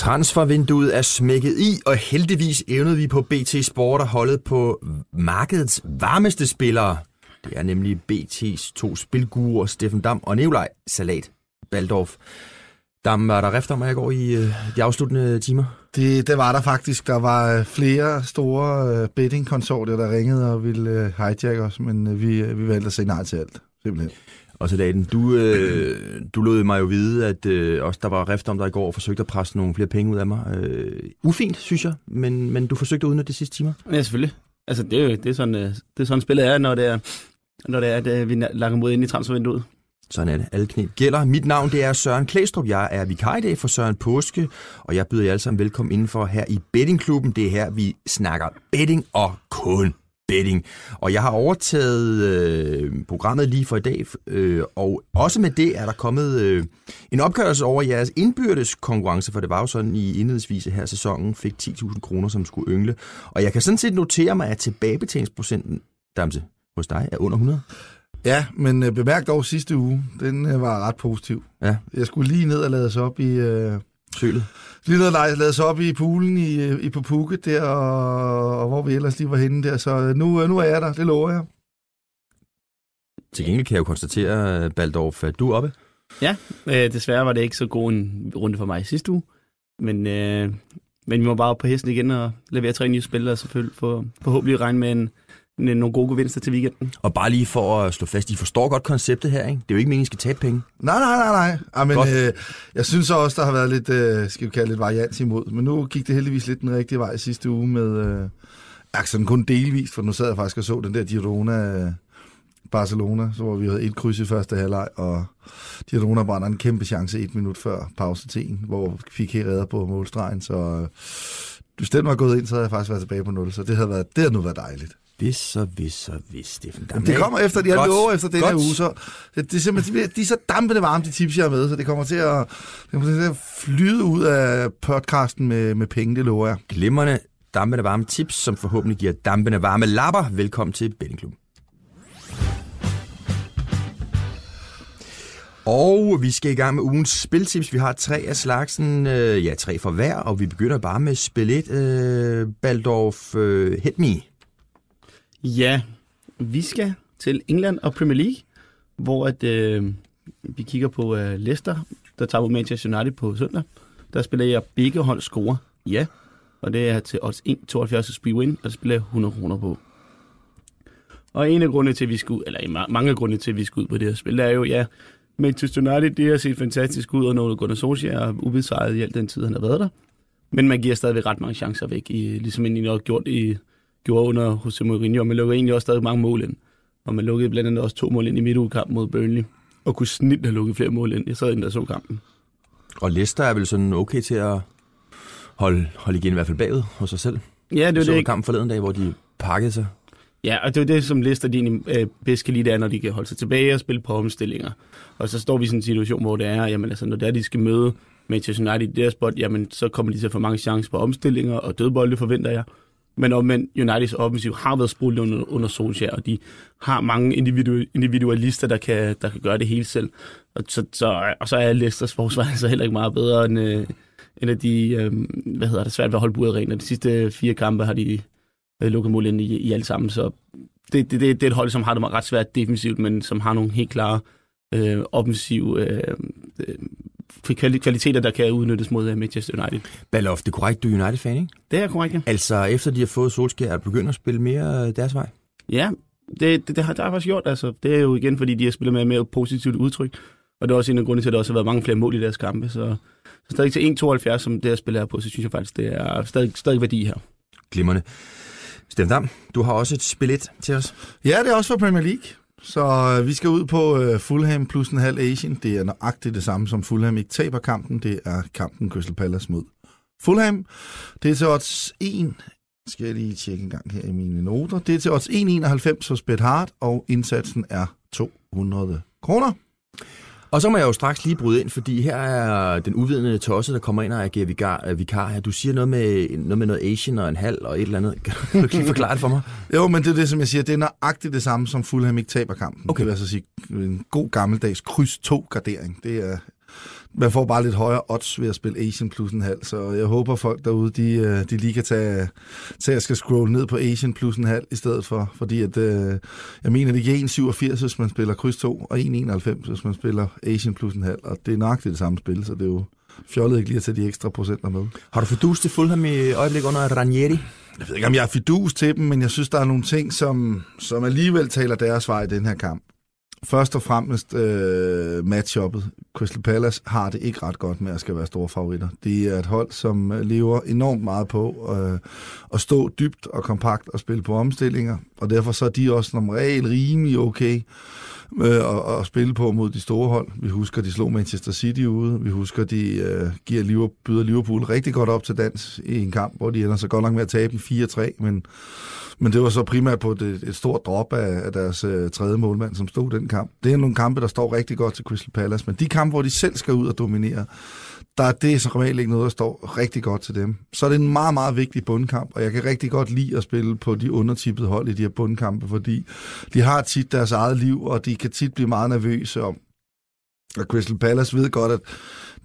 Transfervinduet er smækket i, og heldigvis evnede vi på BT Sport at holde på markedets varmeste spillere. Det er nemlig BT's to spilgurer, Steffen Dam og Nikolaj Salat Baldorf. Dam, var der rift om jeg går i øh, de afsluttende timer? Det, det var der faktisk. Der var øh, flere store øh, betting-konsortier, der ringede og ville øh, hijack os, men øh, vi, øh, vi valgte at sige nej til alt, simpelthen. Og så Daten, du, øh, du lod mig jo vide, at øh, også der var rift om dig i går og forsøgte at presse nogle flere penge ud af mig. Øh, ufint, synes jeg, men, men du forsøgte uden de sidste timer. Ja, selvfølgelig. Altså, det er jo det er sådan, det er sådan spillet er, når det er, når det er, at vi langer mod ind i transfervinduet. Sådan er det. Alle knep gælder. Mit navn det er Søren Klæstrup. Jeg er vikar i dag for Søren Påske, og jeg byder jer alle sammen velkommen indenfor her i Bettingklubben. Det er her, vi snakker betting og kun betting. Og jeg har overtaget øh, programmet lige for i dag, øh, og også med det er der kommet øh, en opgørelse over jeres indbyrdes konkurrence, for det var jo sådan i indledningsvis her sæsonen, fik 10.000 kroner, som skulle yngle. Og jeg kan sådan set notere mig, at tilbagebetalingsprocenten, Damse, hos dig er under 100. Ja, men øh, bemærk dog sidste uge, den øh, var ret positiv. Ja. Jeg skulle lige ned og lade sig op i... Øh, Sølet. Lige ned og lade sig op i poolen i, i på der, og, og hvor vi ellers lige var henne der. Så nu, nu er jeg der, det lover jeg. Til gengæld kan jeg jo konstatere, Baldorf, at du er oppe. Ja, øh, desværre var det ikke så god en runde for mig sidste uge. Men, øh, men vi må bare op på hesten igen og levere tre nye spillere, og selvfølgelig for, forhåbentlig regne med en, nogle gode gevinster til weekenden. Og bare lige for at slå fast, I forstår godt konceptet her, ikke? Det er jo ikke meningen, I skal tabe penge. Nej, nej, nej, nej. Ja, men, øh, jeg synes også, der har været lidt, øh, skal vi kalde lidt variant imod. Men nu gik det heldigvis lidt den rigtige vej sidste uge med, øh, ja, sådan kun delvist, for nu sad jeg faktisk og så den der Girona Barcelona, så hvor vi havde et kryds i første halvleg, og Girona brænder en kæmpe chance et minut før pause til en, hvor fik helt redder på målstregen, så øh, hvis den var gået ind, så havde jeg faktisk været tilbage på 0, så det havde, været, det havde nu været dejligt. Hvis så, hvis så, hvis, Steffen Jamen, det kommer efter, jeg lover efter den her uge, så det, det er simpelthen, de, de er så dampende varme, de tips, jeg har med, så det kommer til at, det kommer til at flyde ud af podcasten med, med penge, det lover jeg. Glimmerne dampende varme tips, som forhåbentlig giver dampende varme lapper. Velkommen til Bettingklub. Og vi skal i gang med ugens spiltips. Vi har tre af slagsen, øh, ja, tre for hver, og vi begynder bare med spil 1. Øh, Baldorf, øh, hit me. Ja, vi skal til England og Premier League, hvor at, øh, vi kigger på øh, Leicester, der tager mod Manchester United på søndag. Der spiller jeg begge hold score, ja. Og det er til odds 1,72 speed win, og det spiller jeg 100 kroner på. Og en af grundene til, at vi ud, eller mange grunde til, at vi skal ud på det her spil, det er jo, ja, Manchester United, det har set fantastisk ud, og når Gunnar Solskjaer er ubesejret i al den tid, han har været der. Men man giver stadigvæk ret mange chancer væk, i, ligesom man har gjort i gjorde under Jose Mourinho, og man lukkede egentlig også stadig mange mål ind. Og man lukkede blandt andet også to mål ind i midtugkampen mod Burnley, og kunne snit have lukket flere mål ind. Jeg sad ind og så kampen. Og Leicester er vel sådan okay til at holde, holde igen i hvert fald bagud hos sig selv? Ja, det var det. kampen forleden dag, hvor de pakkede sig. Ja, og det er det, som Leicester de øh, bedst kan lide, det er, når de kan holde sig tilbage og spille på omstillinger. Og så står vi i sådan en situation, hvor det er, jamen altså, når det er, de skal møde Manchester United i deres spot, jamen så kommer de til at få mange chancer på omstillinger, og dødbolde forventer jeg. Men omvendt, Uniteds offensiv har været spurgt under, under Solskjaer, og de har mange individu- individualister, der kan, der kan gøre det hele selv. Og så, så, og så er Leicesters forsvar altså heller ikke meget bedre end, øh, end af de, øh, hvad hedder det, svært ved at holde budet rent. De sidste fire kampe har de øh, lukket mål ind i, i alt sammen, så det, det, det, det er et hold, som har det ret svært defensivt, men som har nogle helt klare øh, offensive øh, øh kvaliteter, der kan udnyttes mod øh, Manchester United. Balof, det er korrekt, du er United-fan, ikke? Det er korrekt, ja. Altså, efter de har fået Solskjaer, er begyndt at spille mere øh, deres vej? Ja, det, det, det, har, det har faktisk gjort. Altså, det er jo igen, fordi de har spillet med mere positivt udtryk. Og det er også en af grundene til, at der også har været mange flere mål i deres kampe. Så, så stadig til 1,72, som det her spiller på, så synes jeg faktisk, det er stadig, stadig værdi her. Glimmerne. Steffen Dam, du har også et spil til os. Ja, det er også for Premier League. Så øh, vi skal ud på øh, Fulham plus en halv Asian. Det er nøjagtigt det samme som Fulham ikke taber kampen. Det er kampen Crystal Palace mod Fulham. Det er til odds 1. Skal jeg lige tjekke en gang her i mine noter. Det er til odds 1,91 hos Hard, og indsatsen er 200 kroner. Og så må jeg jo straks lige bryde ind, fordi her er den uvidende tosse, der kommer ind og agerer vikar, vikar her. Du siger noget med, noget med noget Asian og en halv og et eller andet. Kan du lige forklare det for mig? jo, men det er det, som jeg siger. Det er nøjagtigt det samme, som Fulham ikke taber kampen. Okay. Det vil altså sige en god gammeldags kryds 2 gardering. Det er, man får bare lidt højere odds ved at spille Asian plus en halv, så jeg håber folk derude, de, øh, de lige kan tage, tage at skal scrolle ned på Asian plus en halv i stedet for, fordi at, øh, jeg mener, det giver 1,87, hvis man spiller kryds 2, og 1,91, hvis man spiller Asian plus en halv, og det er nok det samme spil, så det er jo fjollet ikke lige at tage de ekstra procenter med. Har du fordust til Fulham i øjeblik under Ranieri? Jeg ved ikke, om jeg er fidus til dem, men jeg synes, der er nogle ting, som, som alligevel taler deres vej i den her kamp. Først og fremmest øh, matchuppet. Crystal Palace har det ikke ret godt med at skal være store favoritter. Det er et hold, som øh, lever enormt meget på øh, at stå dybt og kompakt og spille på omstillinger, og derfor så er de også som regel rimelig okay øh, at, at spille på mod de store hold. Vi husker, de slog Manchester City ude. Vi husker, de øh, giver Liverpool, byder Liverpool rigtig godt op til dans i en kamp, hvor de ender så godt nok med at tabe 4-3, men men det var så primært på et, et stort drop af, af deres øh, tredje målmand, som stod den kamp. Det er nogle kampe, der står rigtig godt til Crystal Palace, men de kampe, hvor de selv skal ud og dominere, der er det som regel ikke noget, der står rigtig godt til dem. Så er det en meget, meget vigtig bundkamp, og jeg kan rigtig godt lide at spille på de undertippede hold i de her bundkampe, fordi de har tit deres eget liv, og de kan tit blive meget nervøse om. Og Crystal Palace ved godt, at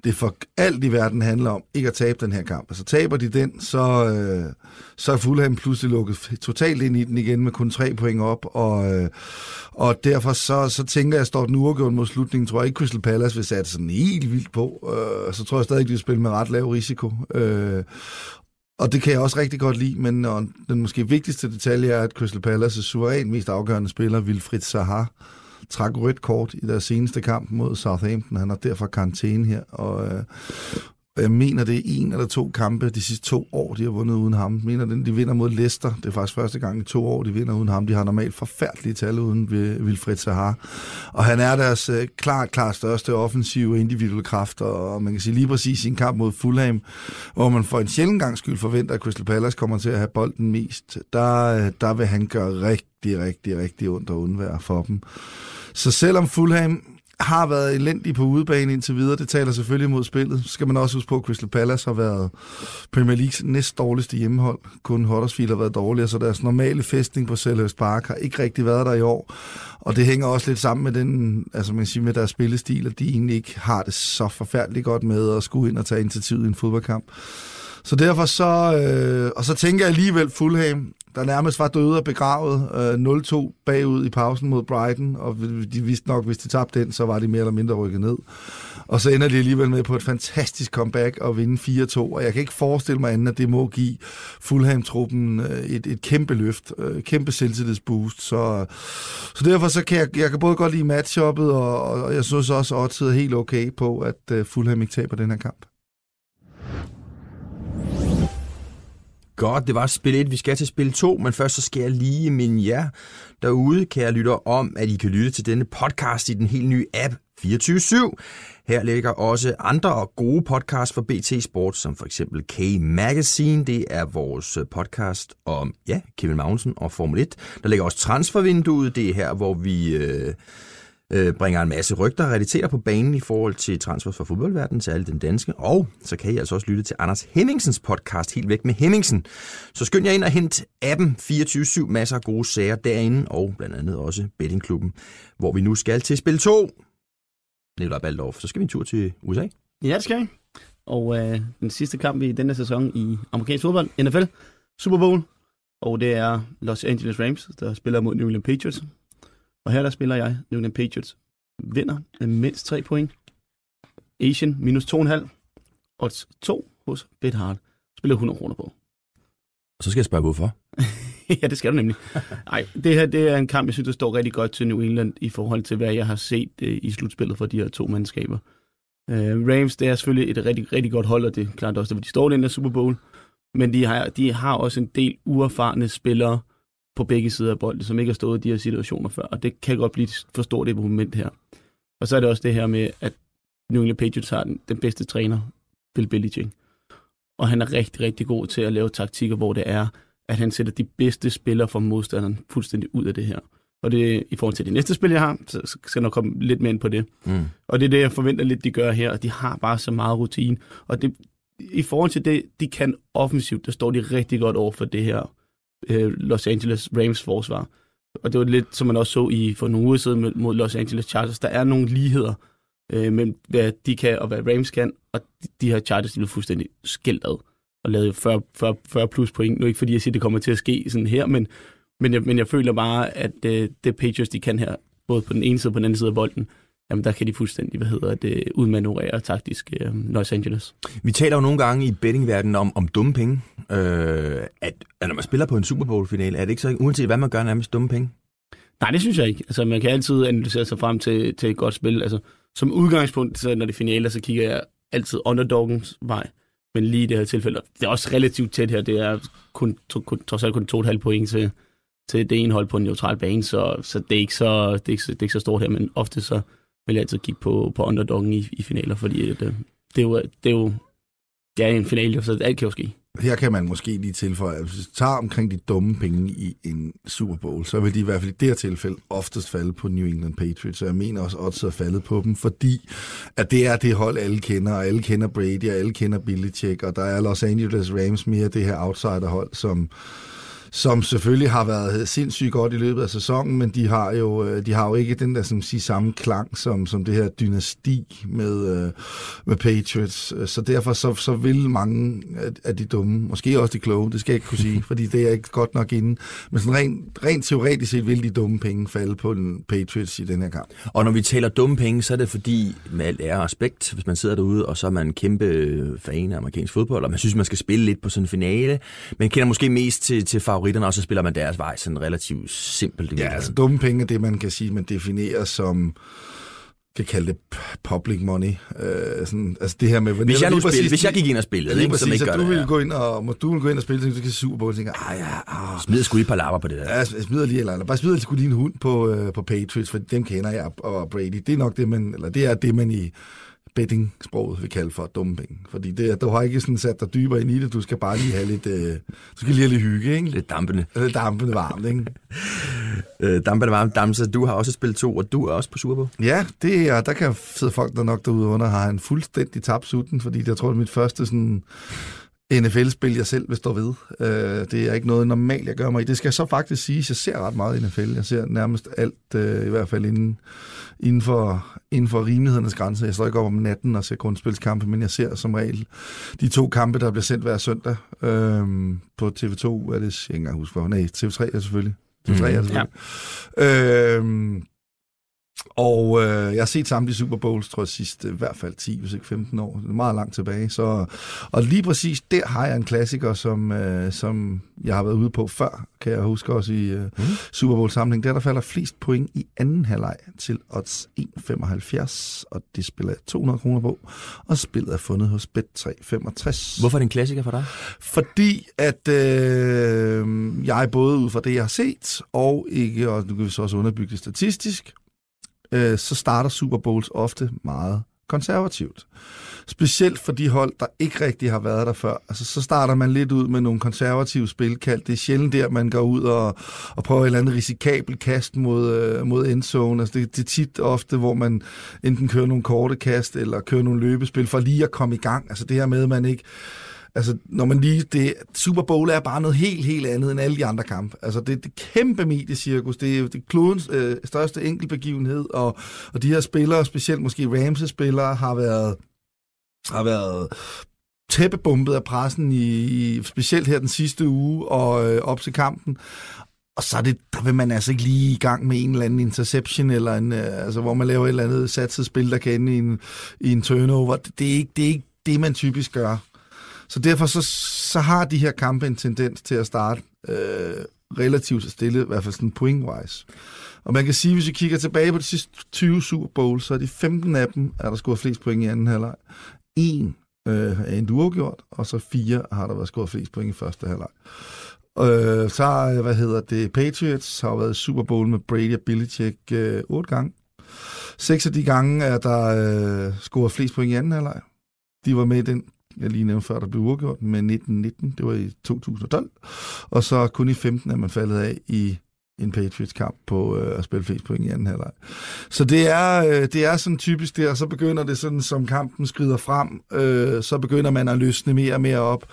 det for alt i verden handler om ikke at tabe den her kamp. Altså taber de den, så, øh, så er Fulham pludselig lukket totalt ind i den igen med kun tre point op, og, øh, og derfor så, så tænker jeg, at står den uafgjort mod slutningen, tror jeg ikke Crystal Palace vil sætte sådan helt vildt på. Øh, så tror jeg stadig, at de vil spille med ret lav risiko. Øh, og det kan jeg også rigtig godt lide, men og den måske vigtigste detalje er, at Crystal Palace' suveræn mest afgørende spiller, Wilfried Sahar, trak rødt kort i deres seneste kamp mod Southampton. Han har derfor karantæne her, og, øh, og jeg mener, det er en eller to kampe de sidste to år, de har vundet uden ham. Jeg mener, de vinder mod Leicester. Det er faktisk første gang i to år, de vinder uden ham. De har normalt forfærdelige tal uden Wilfred Sahar. Og han er deres øh, klart, klart største offensive individuelle kraft, og man kan sige lige præcis sin kamp mod Fulham, hvor man for en sjældent gang skyld forventer, at Crystal Palace kommer til at have bolden mest. Der, øh, der vil han gøre rigtig, rigtig, rigtig ondt og undvære for dem. Så selvom Fulham har været elendig på udebane indtil videre, det taler selvfølgelig mod spillet, så skal man også huske på, at Crystal Palace har været Premier Leagues næst dårligste hjemmehold. Kun Huddersfield har været dårligere, så deres normale festning på Selhurst Park har ikke rigtig været der i år. Og det hænger også lidt sammen med den, altså man siger med deres spillestil, at de egentlig ikke har det så forfærdeligt godt med at skulle ind og tage initiativet i en fodboldkamp. Så derfor så, øh, og så tænker jeg alligevel Fulham, der nærmest var døde og begravet øh, 0-2 bagud i pausen mod Brighton, og de vidste nok, hvis de tabte den, så var de mere eller mindre rykket ned. Og så ender de alligevel med på et fantastisk comeback og vinde 4-2, og jeg kan ikke forestille mig andet, at det må give Fulham-truppen øh, et, et kæmpe løft, øh, kæmpe selvtillidsboost, så, så derfor så kan jeg, jeg kan både godt lide matchuppet, og, og jeg synes også, at er helt okay på, at øh, Fulham ikke taber den her kamp. Godt, det var spil 1. Vi skal til spil 2, men først så skal jeg lige minde jer derude, kan lytter, lytte om, at I kan lytte til denne podcast i den helt nye app 24-7. Her ligger også andre og gode podcasts for BT Sport, som for eksempel K-Magazine. Det er vores podcast om ja, Kevin Magnussen og Formel 1. Der ligger også Transfervinduet. Det er her, hvor vi... Øh, øh, bringer en masse rygter og realiteter på banen i forhold til transfer fra fodboldverdenen, særligt den danske. Og så kan I altså også lytte til Anders Hemmingsens podcast, Helt væk med Hemmingsen. Så skynd jer ind og hent appen 24-7, masser af gode sager derinde, og blandt andet også Bettingklubben, hvor vi nu skal til spil 2. Nikolaj Baldorf, så skal vi en tur til USA. Ja, det skal vi. Og øh, den sidste kamp i denne sæson i amerikansk fodbold, NFL, Super Bowl. Og det er Los Angeles Rams, der spiller mod New England Patriots. Og her der spiller jeg New England Patriots. Vinder med mindst 3 point. Asian minus 2,5. Odds 2 hos BetHard. Spiller 100 kroner på. Og så skal jeg spørge, hvorfor? ja, det skal du nemlig. Nej, det her det er en kamp, jeg synes, der står rigtig godt til New England i forhold til, hvad jeg har set uh, i slutspillet for de her to mandskaber. Uh, Rams, det er selvfølgelig et rigtig, rigtig godt hold, og det er klart også, hvor de står i den der Super Bowl. Men de har, de har også en del uerfarne spillere, på begge sider af bolden, som ikke har stået i de her situationer før, og det kan godt blive for stort et moment her. Og så er det også det her med, at New England Patriots har den, den bedste træner, Bill Belichick. Og han er rigtig, rigtig god til at lave taktikker, hvor det er, at han sætter de bedste spillere fra modstanderen fuldstændig ud af det her. Og det i forhold til det næste spil, jeg har, så skal jeg nok komme lidt mere ind på det. Mm. Og det er det, jeg forventer lidt, de gør her, og de har bare så meget rutine. Og det, i forhold til det, de kan offensivt, der står de rigtig godt over for det her øh, Los Angeles Rams forsvar. Og det var lidt, som man også så i for nogle uger siden mod Los Angeles Chargers. Der er nogle ligheder, øh, mellem hvad de kan og hvad Rams kan, og de, de her Chargers, de blev fuldstændig skilt ad og lavede 40, 40, 40 plus point. Nu ikke fordi jeg siger, det kommer til at ske sådan her, men, men, jeg, men jeg føler bare, at øh, det Patriots, de kan her, både på den ene side og på den anden side af bolden, jamen der kan de fuldstændig, hvad hedder det, udmanøvrere taktisk øh, Los Angeles. Vi taler jo nogle gange i bettingverdenen om, om dumme penge. Øh, at, at når man spiller på en Super Bowl-finale, er det ikke så, uanset hvad man gør, nærmest dumme penge? Nej, det synes jeg ikke. Altså, man kan altid analysere sig frem til, til et godt spil. Altså, som udgangspunkt, så når det er finaler, så kigger jeg altid underdoggens vej. Men lige i det her tilfælde, det er også relativt tæt her. Det er kun, kun, trods alt kun to halv point til, til det ene hold på en neutral bane, så, så det, er ikke så, det, er ikke, det er ikke så stort her, men ofte så vil jeg altid kigge på, på underdoggen i, i finaler, fordi øh, det, det, er jo, det er jo det er en finale, så alt kan jo ske. Her kan man måske lige tilføje, at hvis du tager omkring de dumme penge i en Super Bowl, så vil de i hvert fald i det her tilfælde oftest falde på New England Patriots. Så jeg mener også, at odds er faldet på dem, fordi at det er det hold, alle kender, og alle kender Brady, og alle kender Belichick, og der er Los Angeles Rams mere det her outsiderhold, som som selvfølgelig har været sindssygt godt i løbet af sæsonen, men de har jo, øh, de har jo ikke den der som siger, samme klang som, som det her dynasti med, øh, med Patriots. Så derfor så, så vil mange af de dumme, måske også de kloge, det skal jeg ikke kunne sige, fordi det er ikke godt nok inde. Men sådan rent, rent teoretisk set vil de dumme penge falde på den Patriots i den her kamp. Og når vi taler dumme penge, så er det fordi, med alt ære og respekt, hvis man sidder derude, og så er man kæmpe fan af amerikansk fodbold, og man synes, man skal spille lidt på sådan en finale, men kender måske mest til, til favorit favoritterne, og så spiller man deres vej sådan relativt simpelt. Ja, altså dumme penge er det, man kan sige, man definerer som kan kalde det public money. Øh, sådan, altså det her med... Hvis jeg, nu spil, præcis, hvis jeg gik ind og spillede, ikke, som ikke gør du det, vil ja. gå ind og, må du vil gå ind og spille, så du kan Super Bowl og tænker, ah ja, ah. Smid sgu lige et par lapper på det der. Ja, smider lige, eller, eller bare smider lige en hund på, øh, på Patriots, for dem kender jeg, og Brady. Det er nok det, man, eller det er det, man i betting-sproget vil kalde for dumme penge. Fordi det, du har ikke sådan sat dig dybere ind i det, du skal bare lige have lidt, øh, du skal lige have lidt hygge, ikke? Lidt dampende. Lidt dampende varmt, ikke? øh, dampende varmt, Damse, du har også spillet to, og du er også på Super Bowl. Ja, det er, der kan sidde folk, der nok derude under, har en fuldstændig tabt sutten, fordi jeg tror, det er mit første sådan NFL-spil, jeg selv vil stå ved. Øh, det er ikke noget normalt, jeg gør mig i. Det skal jeg så faktisk sige, at jeg ser ret meget NFL. Jeg ser nærmest alt, øh, i hvert fald inden, inden, for, inden for rimelighedernes grænse. Jeg står ikke op om natten og ser grundspilskampe, men jeg ser som regel de to kampe, der bliver sendt hver søndag øh, på TV2. Er det, jeg ikke engang huske. Nej, TV3 er selvfølgelig. TV3 er mhm. selvfølgelig. Ja. Øh, og øh, jeg har set samtlige Super Bowls, tror jeg, sidst i hvert fald 10, hvis ikke 15 år. Det er meget langt tilbage. Så, og lige præcis der har jeg en klassiker, som, øh, som jeg har været ude på før, kan jeg huske også i øh, mm. Super Bowl-samling. Der der falder flest point i anden halvleg til odds 1,75, og det spiller jeg 200 kroner på. Og spillet er fundet hos Bet365. Hvorfor er det en klassiker for dig? Fordi at øh, jeg både ud fra det, jeg har set, og ikke, og nu kan vi så også underbygge det statistisk, øh, så starter Super Bowls ofte meget konservativt. Specielt for de hold, der ikke rigtig har været der før. Altså, så starter man lidt ud med nogle konservative spilkald. Det er sjældent der, man går ud og, og prøver et eller andet risikabelt kast mod, øh, mod endzone. Altså, det, det er tit ofte, hvor man enten kører nogle korte kast, eller kører nogle løbespil, for lige at komme i gang. Altså det her med, at man ikke Altså, når man lige... Det, Super Bowl er bare noget helt, helt andet end alle de andre kampe. Altså, det er det kæmpe mediecirkus. Det er, det er klodens øh, største enkeltbegivenhed, og, og de her spillere, specielt måske Ramses-spillere, har været, har været tæppebumpet af pressen, i, i, specielt her den sidste uge og øh, op til kampen. Og så er det, der vil man altså ikke lige i gang med en eller anden interception, eller en, øh, altså, hvor man laver et eller andet satset spil, der kan ende i en, i en turnover. Det, det, er ikke, det er ikke det, man typisk gør. Så derfor så, så har de her kampe en tendens til at starte øh, relativt stille, i hvert fald sådan point-wise. Og man kan sige, hvis vi kigger tilbage på de sidste 20 Super Bowls, så er de 15 af dem, er der scoret flest point i anden halvleg. En øh, er en uafgjort, og så fire har der været scoret flest point i første halvleg. Øh, så øh, hvad hedder det, Patriots har været Super Bowl med Brady og Belichick øh, otte gange. Seks af de gange er der øh, scoret flest point i anden halvleg. De var med i den jeg lige nævnte før, der blev uafgjort med 1919, det var i 2012, og så kun i 15 er man faldet af i en Patriots-kamp på øh, at spille flest point i anden halvleg. Så det er, øh, det er sådan typisk der, så begynder det sådan, som kampen skrider frem, øh, så begynder man at løsne mere og mere op.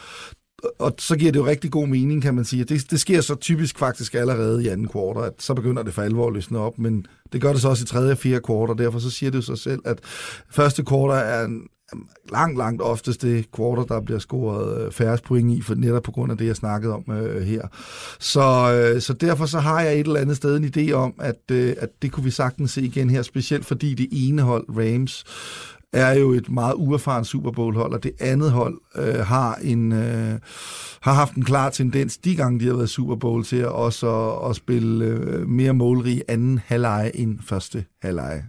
og så giver det jo rigtig god mening, kan man sige. Det, det sker så typisk faktisk allerede i anden kvartal, at så begynder det for alvor at løsne op, men det gør det så også i tredje og fjerde kvartal, derfor så siger det jo sig selv, at første kvartal er en, langt, langt oftest det quarter, der bliver scoret øh, færrest færre point i, for netop på grund af det, jeg snakkede om øh, her. Så, øh, så derfor så har jeg et eller andet sted en idé om, at, øh, at det kunne vi sagtens se igen her, specielt fordi det ene hold, Rams, er jo et meget uerfaren Super Bowl-hold, og det andet hold øh, har en øh, har haft en klar tendens, de gange de har været Super Bowl, til at også at, at spille øh, mere målrig anden halvleje end første halvleje.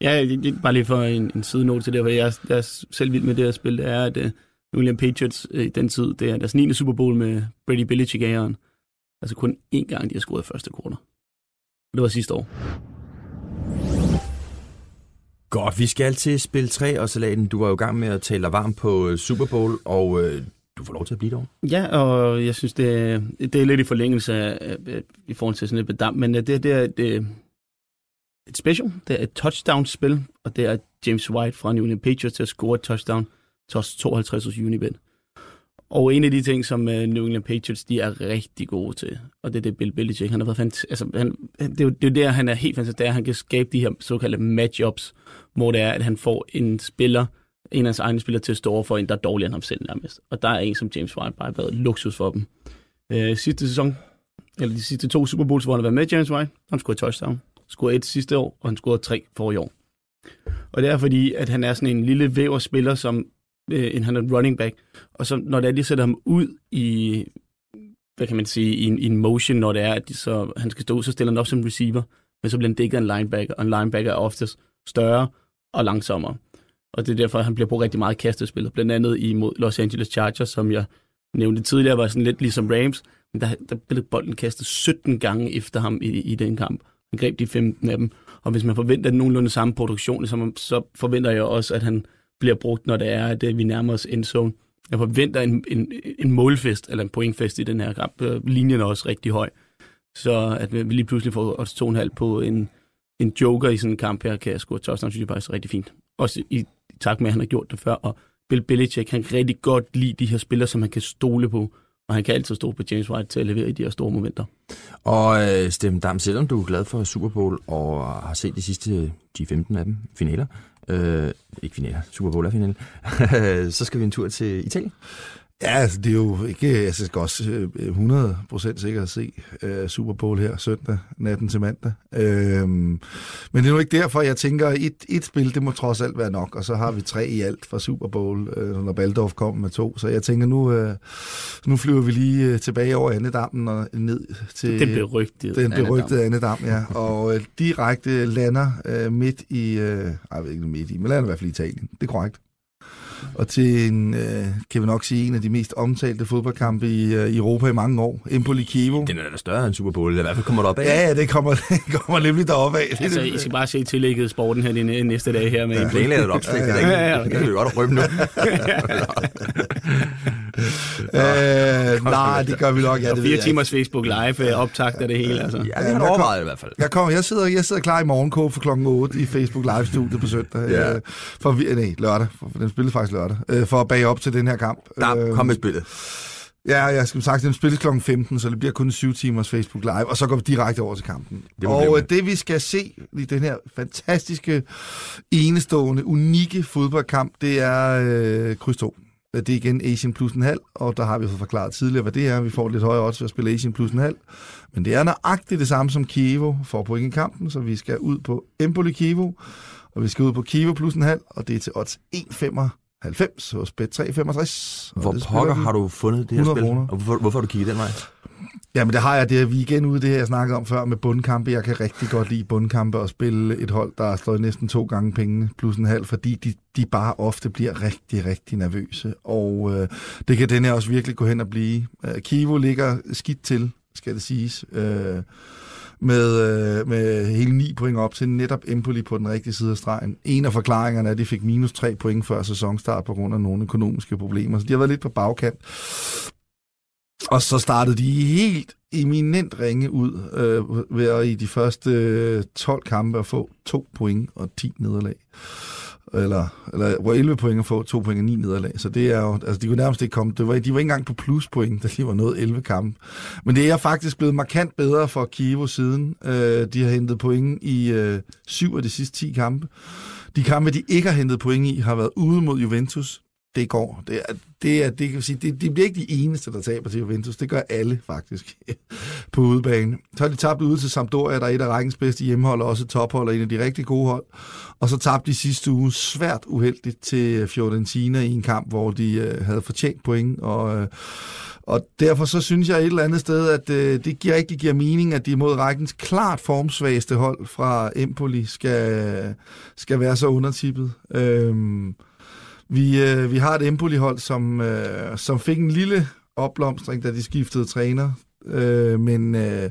Ja, bare lige for en, en sidenote til det, for jeg, jeg er selv vild med det her spil, det er, at uh, New England Patriots uh, i den tid, det er deres 9. Super Bowl med Brady Belichick æren. Altså kun én gang, de har scoret første korter. Det var sidste år. Godt, vi skal til spil 3 og salaten. Du var jo i gang med at tale dig varm på øh, Super Bowl, og øh, du får lov til at blive derovre. Ja, og jeg synes, det er, det er lidt i forlængelse af, i forhold til sådan et bedam, men det, det, er, det er et special, det er et touchdown-spil, og det er James White fra New England Patriots til at score et touchdown til 52 hos Unibet. Og en af de ting, som øh, New England Patriots de er rigtig gode til, og det er det Bill Belichick, han har været fantastisk. Altså, han, det, er jo, det er jo der, han er helt fantastisk, det er, at han kan skabe de her såkaldte matchups, hvor det er, at han får en spiller, en af hans egne spillere til at stå over for en, der er dårligere end ham selv nærmest. Og der er en som James White bare været luksus for dem. Øh, sidste sæson, eller de sidste to Super Bowls, hvor han har været med James White, han scorede touchdown. Scorede et sidste år, og han scorede tre for i år. Og det er fordi, at han er sådan en lille væverspiller, som øh, en han er running back. Og så når det er, de sætter ham ud i, hvad kan man sige, i en, i en motion, når det er, at de så, han skal stå, så stiller han op som receiver, men så bliver han dækket af en linebacker, og en linebacker er oftest større og langsommere. Og det er derfor, at han bliver brugt rigtig meget kastespillet, blandt andet imod Los Angeles Chargers, som jeg nævnte tidligere, var sådan lidt ligesom Rams, men der, der blev bolden kastet 17 gange efter ham i, i den kamp. Han greb de 15 af dem, og hvis man forventer nogenlunde samme produktion, så, så forventer jeg også, at han bliver brugt, når det er, at øh, vi nærmer os endzone. Jeg forventer en, en, en målfest, eller en pointfest i den her kamp. Øh, linjen er også rigtig høj. Så at øh, vi lige pludselig får os to halv på en, en joker i sådan en kamp her, kan jeg score touchdown, synes jeg faktisk er rigtig fint. Også i, i takt med, at han har gjort det før. Og Bill Belichick, han kan rigtig godt lide de her spillere, som han kan stole på. Og han kan altid stå på James White til at levere i de her store momenter. Og øh, Stem Dam, selvom du er glad for Super Bowl og har set de sidste øh, 10-15 af dem, finaler, øh, ikke finaler, Super Bowl er finale, så skal vi en tur til Italien. Ja, altså, det er jo ikke, jeg skal også 100% sikkert at se uh, Super Bowl her søndag, natten til mandag. Uh, men det er jo ikke derfor, jeg tænker, et, et spil, det må trods alt være nok, og så har vi tre i alt fra Super Bowl, uh, når Baldorf kom med to. Så jeg tænker, nu, uh, nu flyver vi lige uh, tilbage over Annedammen og ned til... Den berygtede Den berygtede Annedam, ja. Og uh, direkte lander uh, midt i... Uh, jeg ved ikke midt i, men lander i hvert fald i Italien. Det er korrekt og til en, øh, kan vi nok sige, en af de mest omtalte fodboldkampe i, øh, Europa i mange år, Empoli Kievo. Den er da større end Super Bowl, i hvert fald kommer det op af. Ja, ja, det kommer, det kommer nemlig deroppe af. Altså, I skal bare se tillægget sporten her de næste dage her. Med det er et opslag, ja, ja, ja, ja. det kan vi godt rømme nu. øh, nej, det gør vi nok. Ja, det fire timers Facebook Live øh, optagt af det hele. Altså. Ja, det har du overvejet i hvert fald. Jeg, kommer, jeg, sidder, jeg sidder klar i morgenkåb for klokken 8 i Facebook Live-studiet på søndag. Ja. Øh, for, nej, lørdag. For, den spillede faktisk lørdag. Øh, for at bage op til den her kamp. Der, øh, kom med spillet. Ja, jeg skal sagt, den spilles kl. 15, så det bliver kun 7 timers Facebook Live, og så går vi direkte over til kampen. Det og det, det vi skal se i den her fantastiske, enestående, unikke fodboldkamp, det er øh, kryds 2. Det er igen Asian plus en halv, og der har vi fået forklaret tidligere, hvad det er. Vi får lidt højere odds ved at spille Asian plus en halv. Men det er nøjagtigt det samme som Kievo for point i kampen, så vi skal ud på Empoli Kievo, og vi skal ud på Kievo plus en halv, og det er til odds 1,95 hos Bet365. Hvor pokker har du fundet det her spil? Kroner. Og hvorfor, hvorfor har du kigget den vej? Jamen det har jeg, det er vi igen ude det her, jeg snakkede om før med bundkampe. Jeg kan rigtig godt lide bundkampe og spille et hold, der har slået næsten to gange pengene, plus en halv, fordi de, de bare ofte bliver rigtig, rigtig nervøse. Og øh, det kan den her også virkelig gå hen og blive. Øh, Kivo ligger skidt til, skal det siges. Øh, med, øh, med hele 9 point op til netop Empoli på den rigtige side af stregen. En af forklaringerne er, at de fik minus 3 point før sæsonstart på grund af nogle økonomiske problemer. Så de har været lidt på bagkant. Og så startede de helt eminent ringe ud øh, ved at i de første øh, 12 kampe at få to point og 10 nederlag. eller, eller hvor 11 point at få, 2 point og 9 nederlag. Så det er jo, altså de kunne nærmest ikke komme, det var, de var ikke engang på pluspoint, da de var nået 11 kampe. Men det er faktisk blevet markant bedre for Kiev siden. Øh, de har hentet point i øh, syv af de sidste 10 kampe. De kampe, de ikke har hentet point i, har været ude mod Juventus, det går. Det, er, det, er, det, kan sige, det, det bliver ikke de eneste, der taber til Juventus. Det gør alle faktisk på udebane. Så har de tabt ude til Sampdoria, der er et af rækkens bedste hjemmehold, og også tophold og en af de rigtig gode hold. Og så tabte de sidste uge svært uheldigt til Fiorentina i en kamp, hvor de øh, havde fortjent point. Og, øh, og derfor så synes jeg et eller andet sted, at øh, det giver rigtig giver mening, at de mod rækkens klart formsvageste hold fra Empoli skal, skal være så undertippet. Øh, vi, øh, vi har et Empoli-hold, som, øh, som fik en lille opblomstring, da de skiftede træner. Øh, men, øh,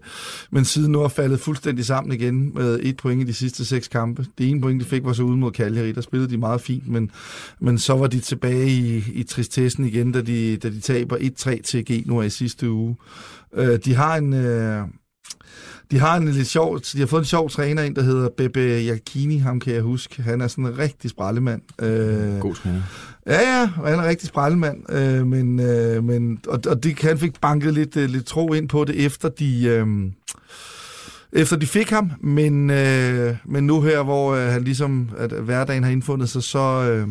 men siden nu er faldet fuldstændig sammen igen med et point i de sidste seks kampe. Det ene point, de fik, var så ude mod Cagliari. Der spillede de meget fint, men, men så var de tilbage i, i tristessen igen, da de, da de taber 1-3 til Genoa i sidste uge. Øh, de har en... Øh, de har en lidt sjov, de har fået en sjov træner ind, der hedder Bebe Jacchini, ham kan jeg huske. Han er sådan en rigtig sprællemand. Øh, God træner. Ja, ja, og han er en rigtig sprællemand. Øh, men, øh, men, og, og det, han fik banket lidt, øh, lidt tro ind på det, efter de... Øh, efter de fik ham, men, øh, men nu her, hvor øh, han ligesom, at hverdagen har indfundet sig, så, øh,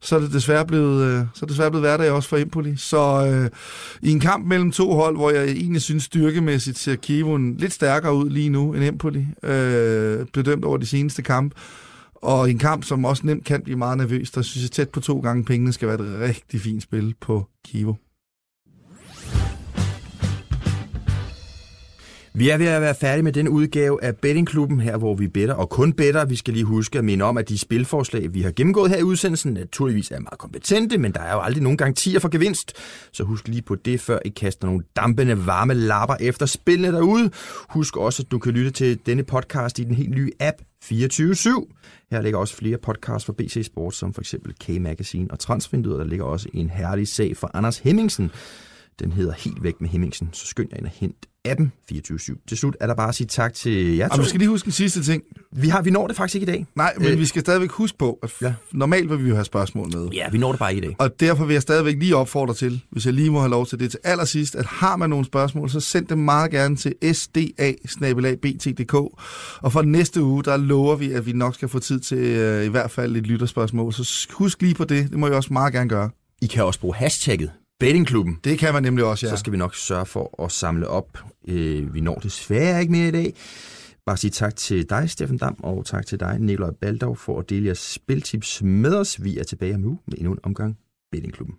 så er det desværre blevet, øh, så er det desværre blevet hverdag også for Empoli. Så øh, i en kamp mellem to hold, hvor jeg egentlig synes styrkemæssigt ser Kivun lidt stærkere ud lige nu end Empoli, øh, bedømt over de seneste kampe, og en kamp, som også nemt kan blive meget nervøs, der synes jeg tæt på to gange pengene skal være et rigtig fint spil på Kivo. Vi er ved at være færdige med den udgave af Bettingklubben her, hvor vi better og kun better. Vi skal lige huske at minde om, at de spilforslag, vi har gennemgået her i udsendelsen, naturligvis er meget kompetente, men der er jo aldrig nogen garantier for gevinst. Så husk lige på det, før I kaster nogle dampende varme lapper efter spillene derude. Husk også, at du kan lytte til denne podcast i den helt nye app 24-7. Her ligger også flere podcasts fra BC Sport, som for eksempel K-Magazine og Transvinduet. Der ligger også en herlig sag fra Anders Hemmingsen. Den hedder Helt væk med Hemmingsen, så skynd jer ind og hent appen 24-7. Til slut er der bare at sige tak til jer to. Og vi skal lige huske en sidste ting. Vi, har, vi når det faktisk ikke i dag. Nej, men øh, vi skal stadigvæk huske på, at ja. normalt vil vi jo have spørgsmål med. Ja, vi når det bare ikke i dag. Og derfor vil jeg stadigvæk lige opfordre til, hvis jeg lige må have lov til det til allersidst, at har man nogle spørgsmål, så send dem meget gerne til sda Og for næste uge, der lover vi, at vi nok skal få tid til øh, i hvert fald et lytterspørgsmål. Så husk lige på det. Det må jeg også meget gerne gøre. I kan også bruge hashtagget bettingklubben. Det kan man nemlig også, ja. Så skal vi nok sørge for at samle op. Øh, vi når desværre ikke mere i dag. Bare sige tak til dig, Steffen Dam, og tak til dig, Nikolaj Baldov, for at dele jeres spiltips med os. Vi er tilbage om nu med endnu en omgang Bettingklubben.